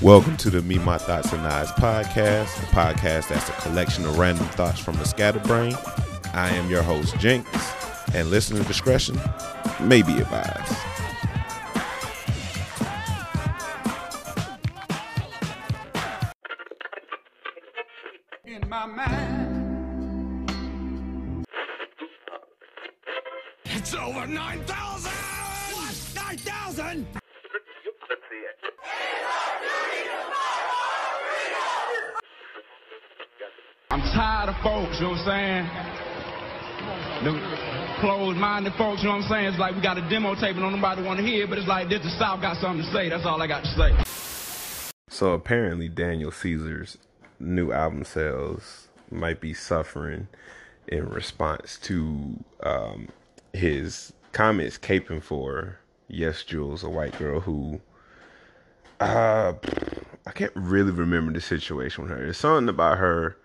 Welcome to the Me, My Thoughts, and Eyes podcast, a podcast that's a collection of random thoughts from the scatterbrain. I am your host, Jinx, and listener discretion may be advised. Folks, you know what I'm saying? It's like we got a demo tape and nobody want to hear, but it's like this the South got something to say. That's all I got to say. So apparently, Daniel Caesar's new album sales might be suffering in response to um, his comments caping for YesJulz, a white girl who uh, I can't really remember the situation with her. There's something about her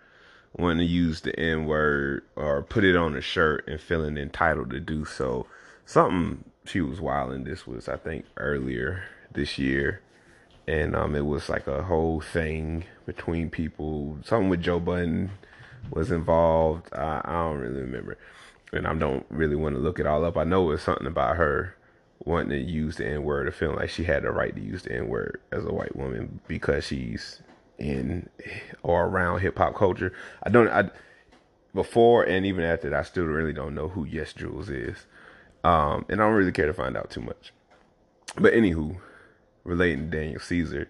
wanting to use the N word or put it on a shirt and feeling entitled to do so. Something she was wilding. This was, I think, earlier this year. And um, it was like a whole thing between people. Something with Joe Budden was involved. I, I don't really remember. And I don't really want to look it all up. I know it was something about her wanting to use the N word or feeling like she had the right to use the N word as a white woman because she's in or around hip hop culture. I don't I before and even after that I still really don't know who YesJulz is. Um and I don't really care to find out too much. But anywho, relating to Daniel Caesar,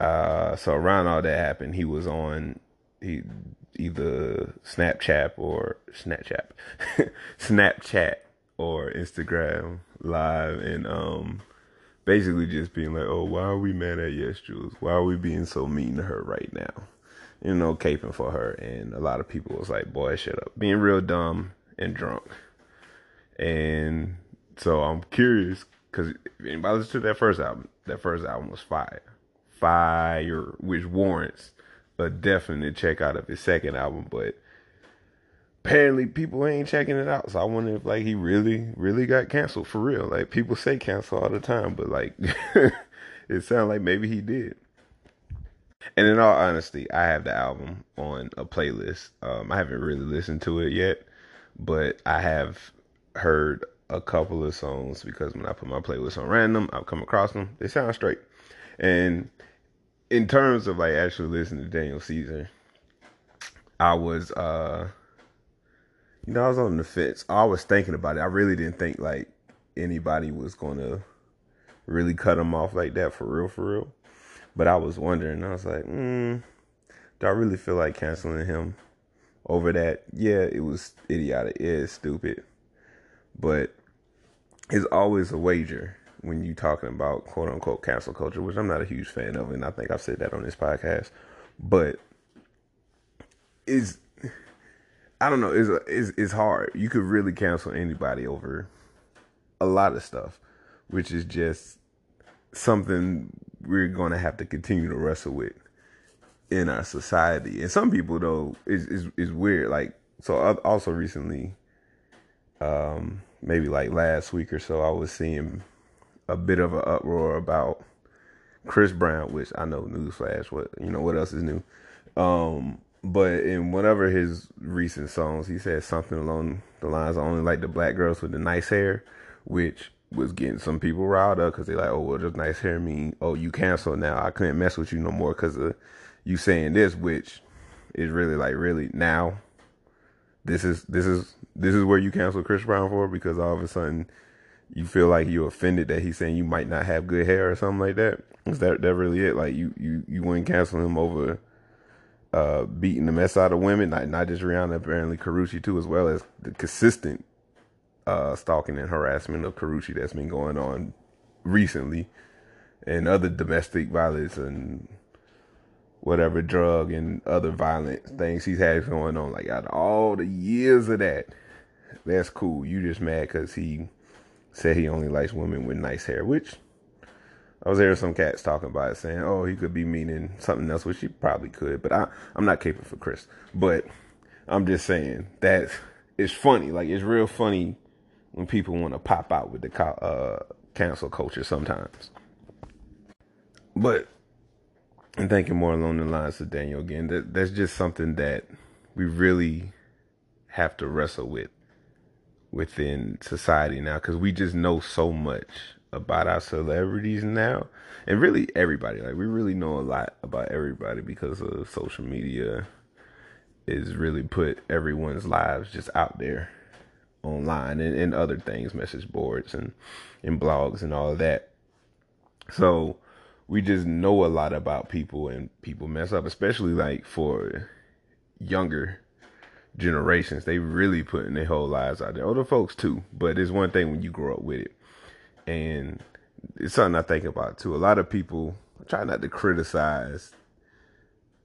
uh so around all that happened, he was on he either Snapchat or Snapchat Snapchat or Instagram live and um basically just being like, Oh, why are we mad at YesJulz? Why are we being so mean to her right now? You know, caping for her and a lot of people was like, Boy, shut up. Being real dumb and drunk. And so I'm curious because if anybody listened to that first album, that first album was fire. Fire, which warrants a definite check out of his second album, but apparently people ain't checking it out. So I wonder if like he really, really got canceled for real. Like people say cancel all the time, but like it sounds like maybe he did. And in all honesty, I have the album on a playlist. Um, I haven't really listened to it yet, but I have heard a couple of songs because when I put my playlist on random, I've come across them. They sound straight. And in terms of like actually listening to Daniel Caesar, I was uh you know, I was on the fence. I was thinking about it. I really didn't think like anybody was gonna really cut him off like that for real, for real. But I was wondering. I was like, mm, do I really feel like canceling him over that? Yeah, it was idiotic. It is stupid. But it's always a wager when you're talking about quote unquote cancel culture, which I'm not a huge fan of, and I think I've said that on this podcast. But is I don't know. It's, it's it's hard. You could really cancel anybody over a lot of stuff, which is just something we're going to have to continue to wrestle with in our society. And some people though is is is weird. Like so, also recently, um, maybe like last week or so, I was seeing a bit of an uproar about Chris Brown, which I know newsflash. What you know? What else is new? Um, but in whatever his recent songs, he said something along the lines, "I only like the black girls with the nice hair," which was getting some people riled up because they like, "Oh, well, does nice hair mean oh you cancel now? I couldn't mess with you no more because of you saying this," which is really like really now. This is this is this is where you cancel Chris Brown for because all of a sudden you feel like you're offended that he's saying you might not have good hair or something like that. Is that that really it? Like you you you wouldn't cancel him over uh, beating the mess out of women, not not just Rihanna, apparently Karrueche too, as well as the consistent uh, stalking and harassment of Karrueche that's been going on recently, and other domestic violence and whatever drug and other violent things he's had going on. Like out of all the years of that, that's cool. You just mad because he said he only likes women with nice hair, which I was hearing some cats talking about it, saying, "Oh, he could be meaning something else," which he probably could. But I, I'm not caping for Chris. But I'm just saying that it's funny. Like it's real funny when people want to pop out with the uh, cancel culture sometimes. But and thinking more along the lines of Daniel again, that that's just something that we really have to wrestle with within society now because we just know so much about our celebrities now. And really everybody. Like we really know a lot about everybody because of social media is really put everyone's lives just out there online and, and other things message boards and and blogs and all that. So we just know a lot about people and people mess up especially like for younger generations. They really putting their whole lives out there. Older folks too but it's one thing when you grow up with it and it's something I think about too. A lot of people try not to criticize,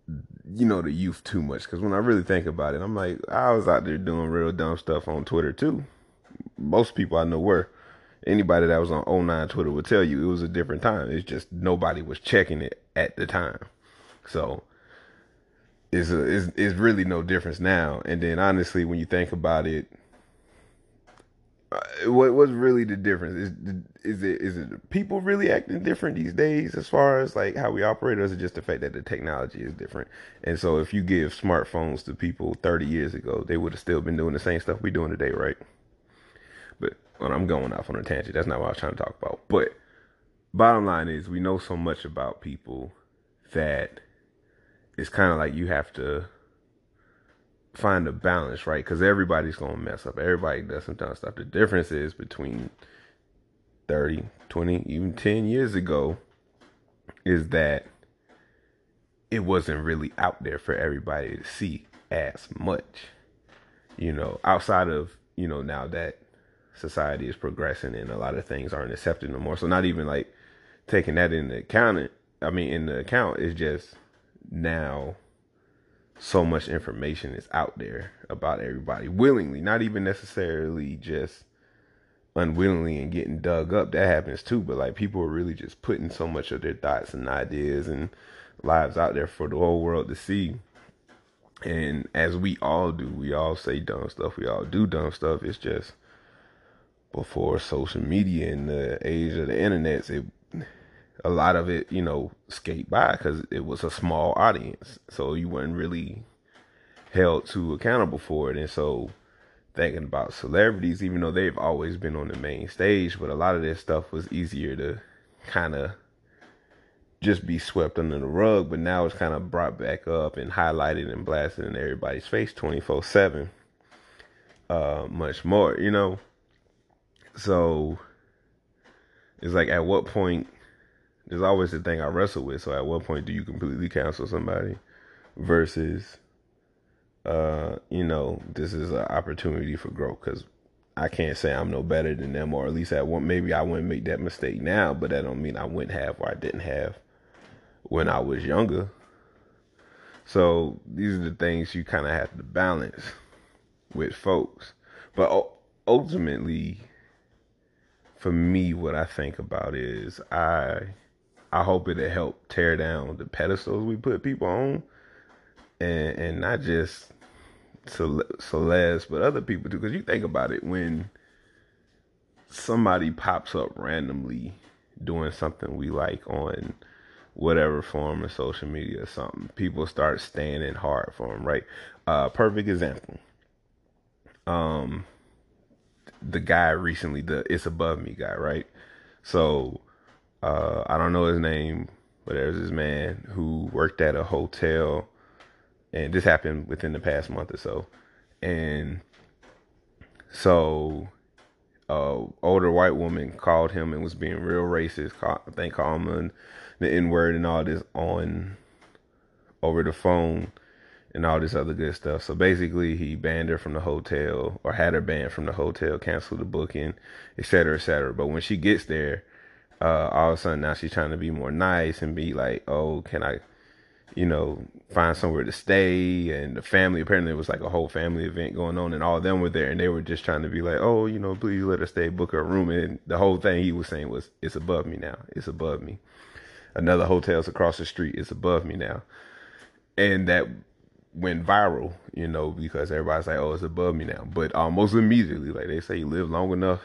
you know, the youth too much because when I really think about it, I'm like, I was out there doing real dumb stuff on Twitter too. Most people I know were. Anybody that was on 09 Twitter would tell you it was a different time. It's just nobody was checking it at the time. So it's, a, it's, it's really no difference now. And then honestly, when you think about it, Uh, what what's really the difference? Is is it is it people really acting different these days as far as like how we operate, or is it just the fact that the technology is different? And so, if you give smartphones to people 30 years ago, they would have still been doing the same stuff we're doing today, right? But I'm going off on a tangent. That's not what I was trying to talk about. But bottom line is, we know so much about people that it's kind of like you have to find a balance, right? Because everybody's gonna mess up. Everybody does some dumb stuff. The difference is between 30, 20, even 10 years ago is that it wasn't really out there for everybody to see as much. You know, outside of, you know, now that society is progressing and a lot of things aren't accepted no more. So not even like taking that into account I mean in the account is just now so much information is out there about everybody willingly, not even necessarily just unwillingly and getting dug up. That happens too, but like people are really just putting so much of their thoughts and ideas and lives out there for the whole world to see. And as we all do, we all say dumb stuff, we all do dumb stuff. It's just before social media and the age of the internet, it a lot of it, you know, skate by because it was a small audience. So you weren't really held to accountable for it. And so thinking about celebrities, even though they've always been on the main stage, but a lot of their stuff was easier to kind of just be swept under the rug. But now it's kind of brought back up and highlighted and blasted in everybody's face 24 7. Uh, much more, you know. So it's like at what point there's always the thing I wrestle with. So at what point do you completely cancel somebody versus, uh, you know, this is an opportunity for growth because I can't say I'm no better than them, or at least at one maybe I wouldn't make that mistake now, but that don't mean I wouldn't have or I didn't have when I was younger. So these are the things you kind of have to balance with folks, but ultimately, for me, what I think about is I I hope it'll help tear down the pedestals we put people on, and and not just Celeste, but other people too. Because you think about it, when somebody pops up randomly doing something we like on whatever form of social media or something, people start standing hard for them, right? Uh, perfect example. Um, the guy recently, the "It's Above Me" guy, right? So uh, I don't know his name, but there's this man who worked at a hotel, and this happened within the past month or so. And so, uh, older white woman called him and was being real racist. Call, I think called him the N word and all this on over the phone and all this other good stuff. So basically, he banned her from the hotel or had her banned from the hotel, canceled the booking, et cetera, et cetera. But when she gets there, uh, all of a sudden now she's trying to be more nice and be like, oh, can I, you know, find somewhere to stay? And the family, apparently it was like a whole family event going on and all of them were there and they were just trying to be like, oh, you know, please let her stay, book her room. And the whole thing he was saying was, it's above me now. It's above me. Another hotel's across the street. It's above me now. And that went viral, you know, because everybody's like, oh, it's above me now. But almost immediately, like they say, you live long enough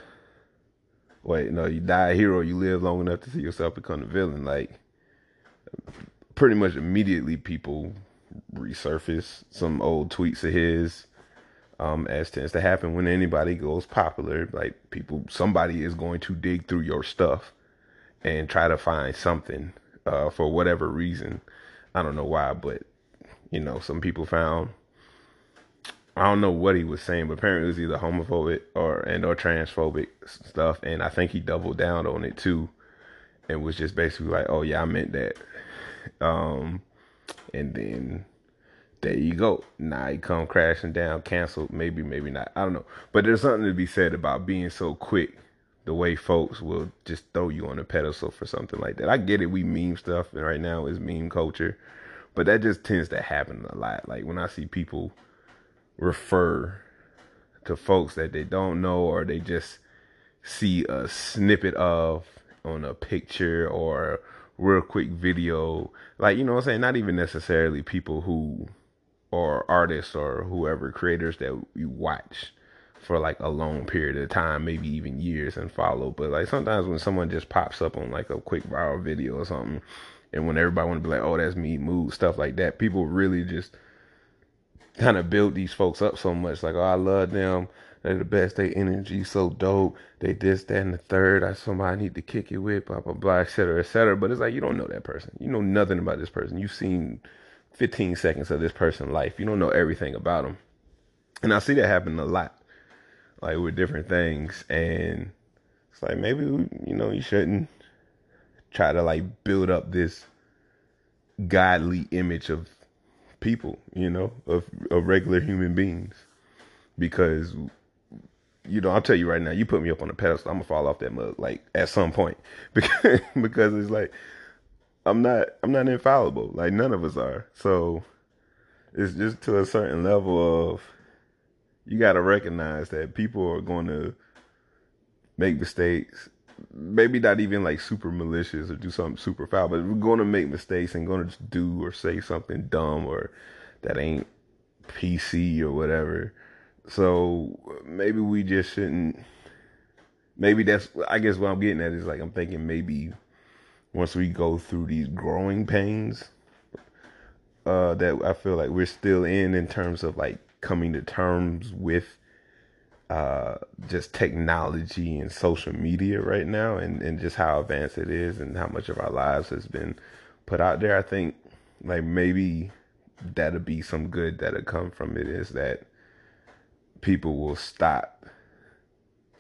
wait, no, you die a hero, you live long enough to see yourself become a villain. Like, pretty much immediately people resurface some old tweets of his um, as tends to happen when anybody goes popular. Like people, somebody is going to dig through your stuff and try to find something uh, for whatever reason. I don't know why, but you know, some people found. I don't know what he was saying, but apparently it was either homophobic or and or transphobic stuff, and I think he doubled down on it too, and was just basically like, "Oh yeah, I meant that," um, and then there you go. Now he come crashing down, canceled. Maybe, maybe not. I don't know. But there's something to be said about being so quick. The way folks will just throw you on a pedestal for something like that. I get it. We meme stuff, and right now is meme culture, but that just tends to happen a lot. Like when I see people refer to folks that they don't know or they just see a snippet of on a picture or real quick video. Like, you know what I'm saying? Not even necessarily people who or artists or whoever creators that you watch for like a long period of time, maybe even years and follow. But like sometimes when someone just pops up on like a quick viral video or something, and when everybody want to be like, "Oh, that's me," mood stuff like that, people really just kind of build these folks up so much. Like, "Oh, I love them." They're the best. They energy so dope. They this, that, and the third. I somebody I need to kick it with, blah blah blah, et cetera, et cetera. But it's like you don't know that person. You know nothing about this person. You've seen 15 seconds of this person's life. You don't know everything about them. And I see that happen a lot, like with different things. And it's like maybe, you know, you shouldn't try to like build up this godly image of people, you know, of, of regular human beings. Because, you know, I'll tell you right now, you put me up on a pedestal, I'm gonna fall off that mug, like at some point. Because, because it's like, I'm not I'm not infallible. Like none of us are. So it's just to a certain level of you got to recognize that people are going to make mistakes. Maybe not even like super malicious or do something super foul, but we're going to make mistakes and going to do or say something dumb or that ain't PC or whatever. So maybe we just shouldn't. Maybe that's. I guess what I'm getting at is like I'm thinking maybe once we go through these growing pains uh, that I feel like we're still in in terms of like coming to terms with uh, just technology and social media right now and, and just how advanced it is and how much of our lives has been put out there. I think like maybe that'll be some good that'll come from it is that people will stop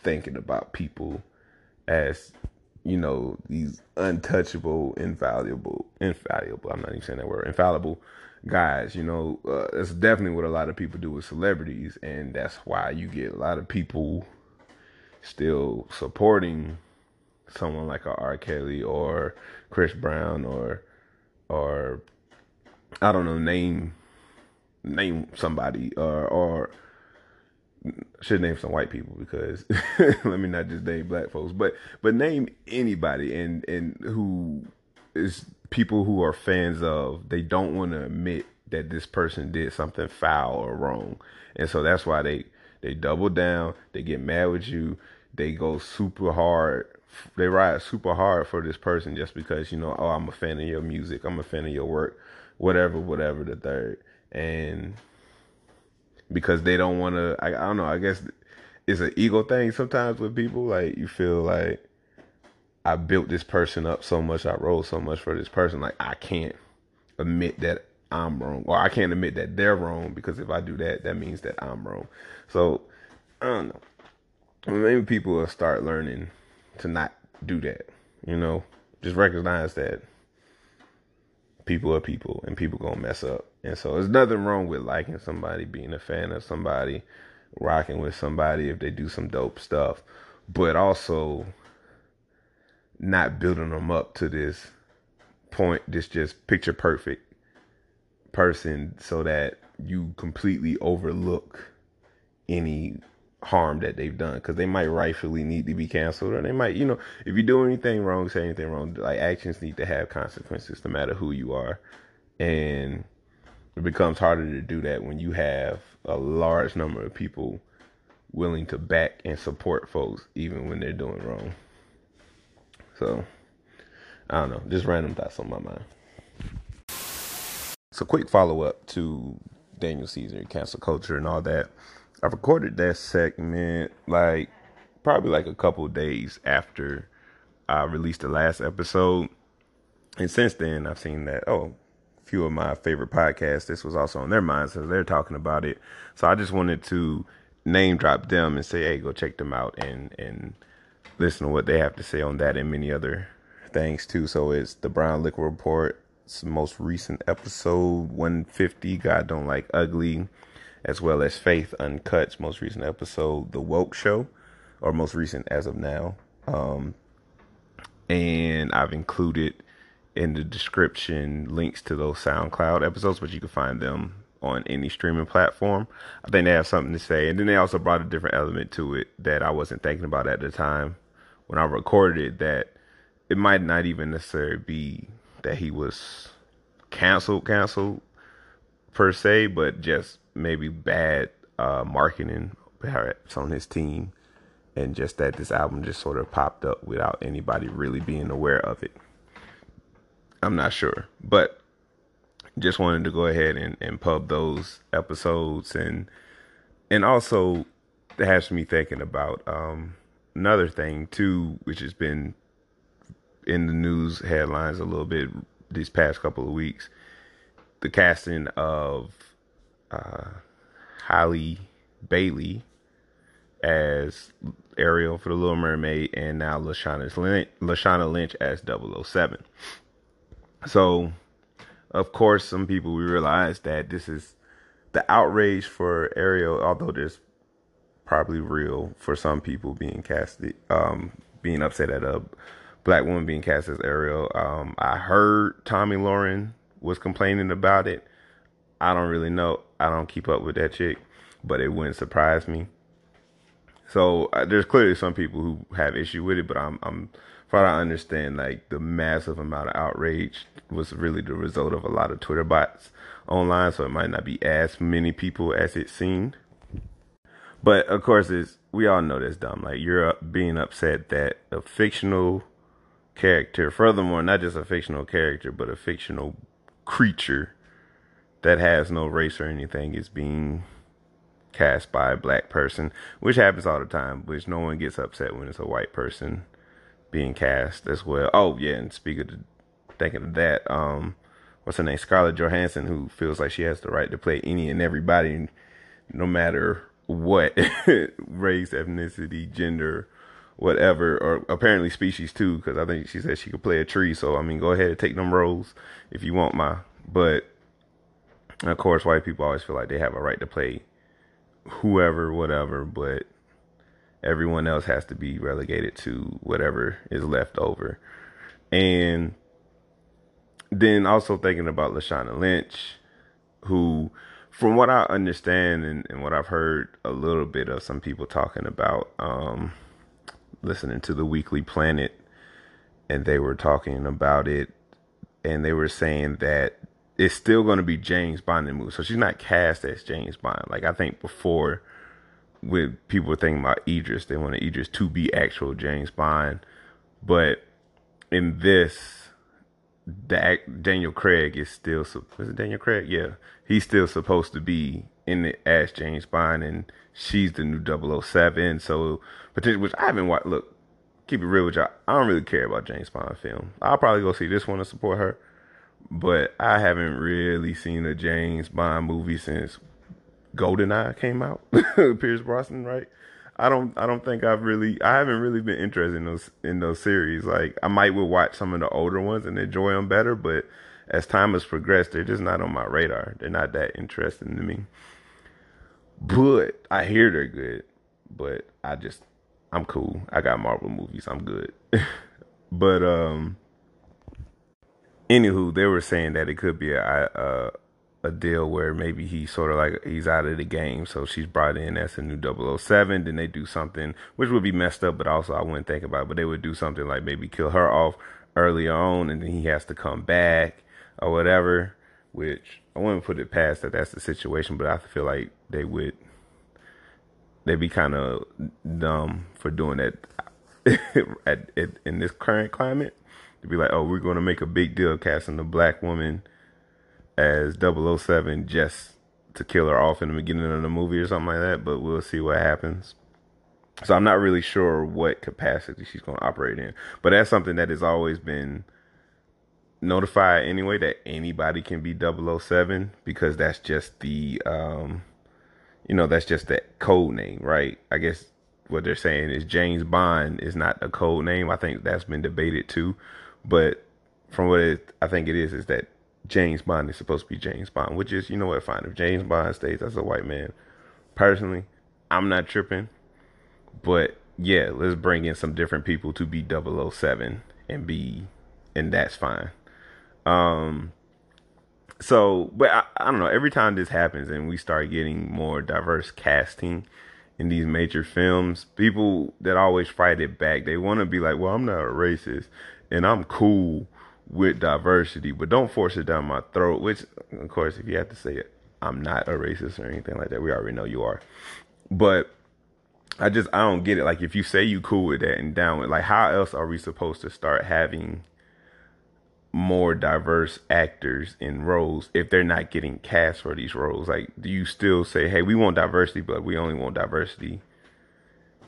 thinking about people as you know, these untouchable, invaluable, infallible. I'm not even saying that word, infallible guys. You know, uh, that's definitely what a lot of people do with celebrities, and that's why you get a lot of people still supporting someone like a R. Kelly or Chris Brown or or I don't know name name somebody or or should name some white people because let me not just name black folks, but but name anybody and and who is people who are fans of. They don't want to admit that this person did something foul or wrong, and so that's why they they double down. They get mad with you. They go super hard. They ride super hard for this person just because you know. Oh, I'm a fan of your music. I'm a fan of your work. Whatever, whatever. The third and because they don't want to. I, I don't know. I guess it's an ego thing sometimes with people. Like you feel like I built this person up so much, I rolled so much for this person. Like I can't admit that I'm wrong, or I can't admit that they're wrong because if I do that, that means that I'm wrong. So I don't know. Maybe people will start learning to not do that. You know, just recognize that people are people and people gonna mess up. And so there's nothing wrong with liking somebody, being a fan of somebody, rocking with somebody if they do some dope stuff, but also not building them up to this point, this just picture perfect person so that you completely overlook any harm that they've done. Because they might rightfully need to be canceled or they might you know if you do anything wrong say anything wrong like actions need to have consequences no matter who you are. And it becomes harder to do that when you have a large number of people willing to back and support folks even when they're doing wrong so i don't know just random thoughts on my mind So, quick follow up to Daniel Caesar, cancel culture, and all that. I recorded that segment like probably like a couple days after I released the last episode. And since then, I've seen that, oh, a few of my favorite podcasts, this was also on their minds so they're talking about it. So I just wanted to name drop them and say, hey, go check them out and, and listen to what they have to say on that and many other things too. So it's the Brown Liquor Report. Most recent episode 150. God don't like ugly, as well as Faith Uncut's most recent episode, The Woke Show, or most recent as of now. Um, and I've included in the description links to those SoundCloud episodes, but you can find them on any streaming platform. I think they have something to say. And then they also brought a different element to it that I wasn't thinking about at the time when I recorded it that it might not even necessarily be that he was canceled, canceled per se, but just maybe bad uh, marketing perhaps on his team. And just that this album just sort of popped up without anybody really being aware of it. I'm not sure. But just wanted to go ahead and, and pub those episodes and and also has me thinking about um, another thing too, which has been in the news headlines a little bit these past couple of weeks. The casting of uh, Halle Bailey as Ariel for The Little Mermaid and now Lashana Lynch, Lashana Lynch as 007. So, of course, some people we realize that this is the outrage for Ariel, although there's probably real for some people being casted, um, being upset at a black woman being cast as Ariel. Um, I heard Tomi Lahren was complaining about it. I don't really know. I don't keep up with that chick, but it wouldn't surprise me. So uh, there's clearly some people who have issue with it, but I'm, I'm, far I understand, like the massive amount of outrage was really the result of a lot of Twitter bots online, so it might not be as many people as it seemed. But of course, it's we all know that's dumb. Like you're being upset that a fictional character, furthermore, not just a fictional character, but a fictional creature that has no race or anything is being cast by a black person, which happens all the time, which no one gets upset when it's a white person being cast as well. Oh yeah, and speaking of thinking of that, um, what's her name? Scarlett Johansson, who feels like she has the right to play any and everybody, no matter what race, ethnicity, gender, whatever, or apparently species too, because I think she said she could play a tree. So I mean, go ahead and take them roles if you want my. But of course, white people always feel like they have a right to play whoever, whatever, but everyone else has to be relegated to whatever is left over. And then also thinking about Lashana Lynch, who from what I understand and, and, what I've heard a little bit of some people talking about, um, listening to the Weekly Planet, and they were talking about it, and they were saying that it's still going to be James Bond in the movie. So she's not cast as James Bond. Like I think before, with people were thinking about Idris, they wanted Idris to be actual James Bond, but in this the Daniel Craig is still is it Daniel Craig? Yeah, he's still supposed to be in it as James Bond, and she's the new 007. So potentially, which I haven't watched. Look, keep it real with y'all. I don't really care about James Bond film. I'll probably go see this one to support her, but I haven't really seen a James Bond movie since GoldenEye came out. Pierce Brosnan, right? I don't I don't think I've really I haven't really been interested in those in those series. Like I might will watch some of the older ones and enjoy them better, but as time has progressed, they're just not on my radar. They're not that interesting to me. But I hear they're good, but I just I'm cool. I got Marvel movies. I'm good. but um anywho, they were saying that it could be a, a a deal where maybe he's sort of like he's out of the game. So she's brought in as a new 007. Then they do something which would be messed up, but also I wouldn't think about. It, but they would do something like maybe kill her off early on, and then he has to come back or whatever. Which I wouldn't put it past that that's the situation, but I feel like they would they'd be kind of dumb for doing that at, at, in this current climate. To be like, oh, we're going to make a big deal casting a black woman as 007 just to kill her off in the beginning of the movie or something like that, but we'll see what happens. So I'm not really sure what capacity she's going to operate in, but that's something that has always been notified anyway that anybody can be 007 because that's just the um you know that's just that code name, right? I guess what they're saying is James Bond is not a code name. I think that's been debated too, but from what it, I think it is is that James Bond is supposed to be James Bond, which is you know what fine if James Bond stays as a white man. Personally, I'm not tripping, but yeah, let's bring in some different people to be 007 and be and that's fine. Um so but I, I don't know, every time this happens and we start getting more diverse casting in these major films, people that always fight it back, they want to be like, well, I'm not a racist and I'm cool with diversity, but don't force it down my throat. Which, of course, if you have to say it, I'm not a racist or anything like that. We already know you are. But I just, I don't get it. Like, if you say you cool with that and down with, like, how else are we supposed to start having more diverse actors in roles if they're not getting cast for these roles? Like, do you still say, hey, we want diversity, but we only want diversity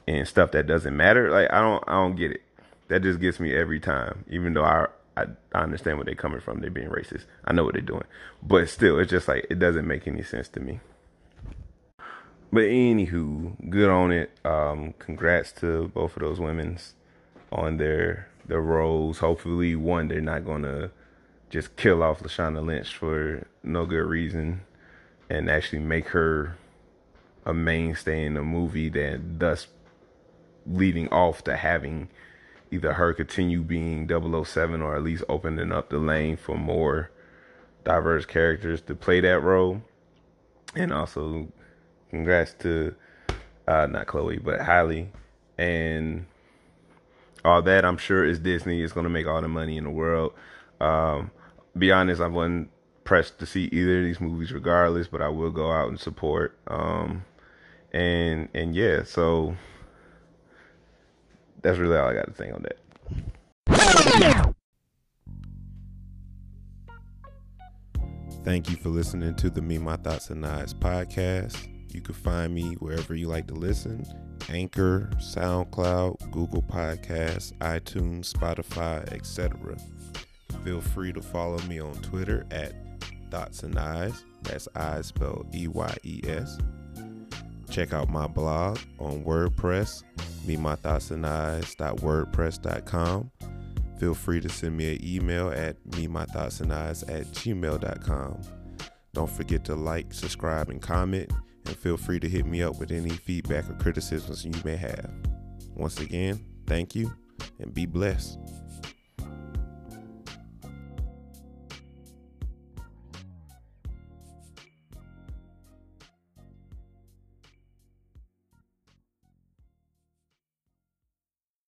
and stuff that doesn't matter? Like, I don't, I don't get it. That just gets me every time, even though I, I, I understand where they're coming from. They're being racist. I know what they're doing, but still, it's just like it doesn't make any sense to me. But anywho, good on it. Um, congrats to both of those women's on their their roles. Hopefully, one they're not gonna just kill off Lashana Lynch for no good reason, and actually make her a mainstay in the movie. That thus leading off to having either her continue being 007 or at least opening up the lane for more diverse characters to play that role. And also, congrats to uh, not Chloe, but Halle and all that. I'm sure is Disney is going to make all the money in the world. Um, be honest, I wasn't pressed to see either of these movies, regardless, but I will go out and support. Um, and and yeah, so that's really all I got to say on that. Thank you for listening to the Me, My Thoughts, and Eyes podcast. You can find me wherever you like to listen Anchor, SoundCloud, Google Podcasts, iTunes, Spotify, etc. Feel free to follow me on Twitter at Thoughts and Eyes. That's eyes spelled E Y E S. Check out my blog on WordPress, me my thoughts and eyes.wordpress.com. Feel free to send me an email at me my thoughts and eyes at gmail.com. Don't forget to like, subscribe, and comment, and feel free to hit me up with any feedback or criticisms you may have. Once again, thank you and be blessed.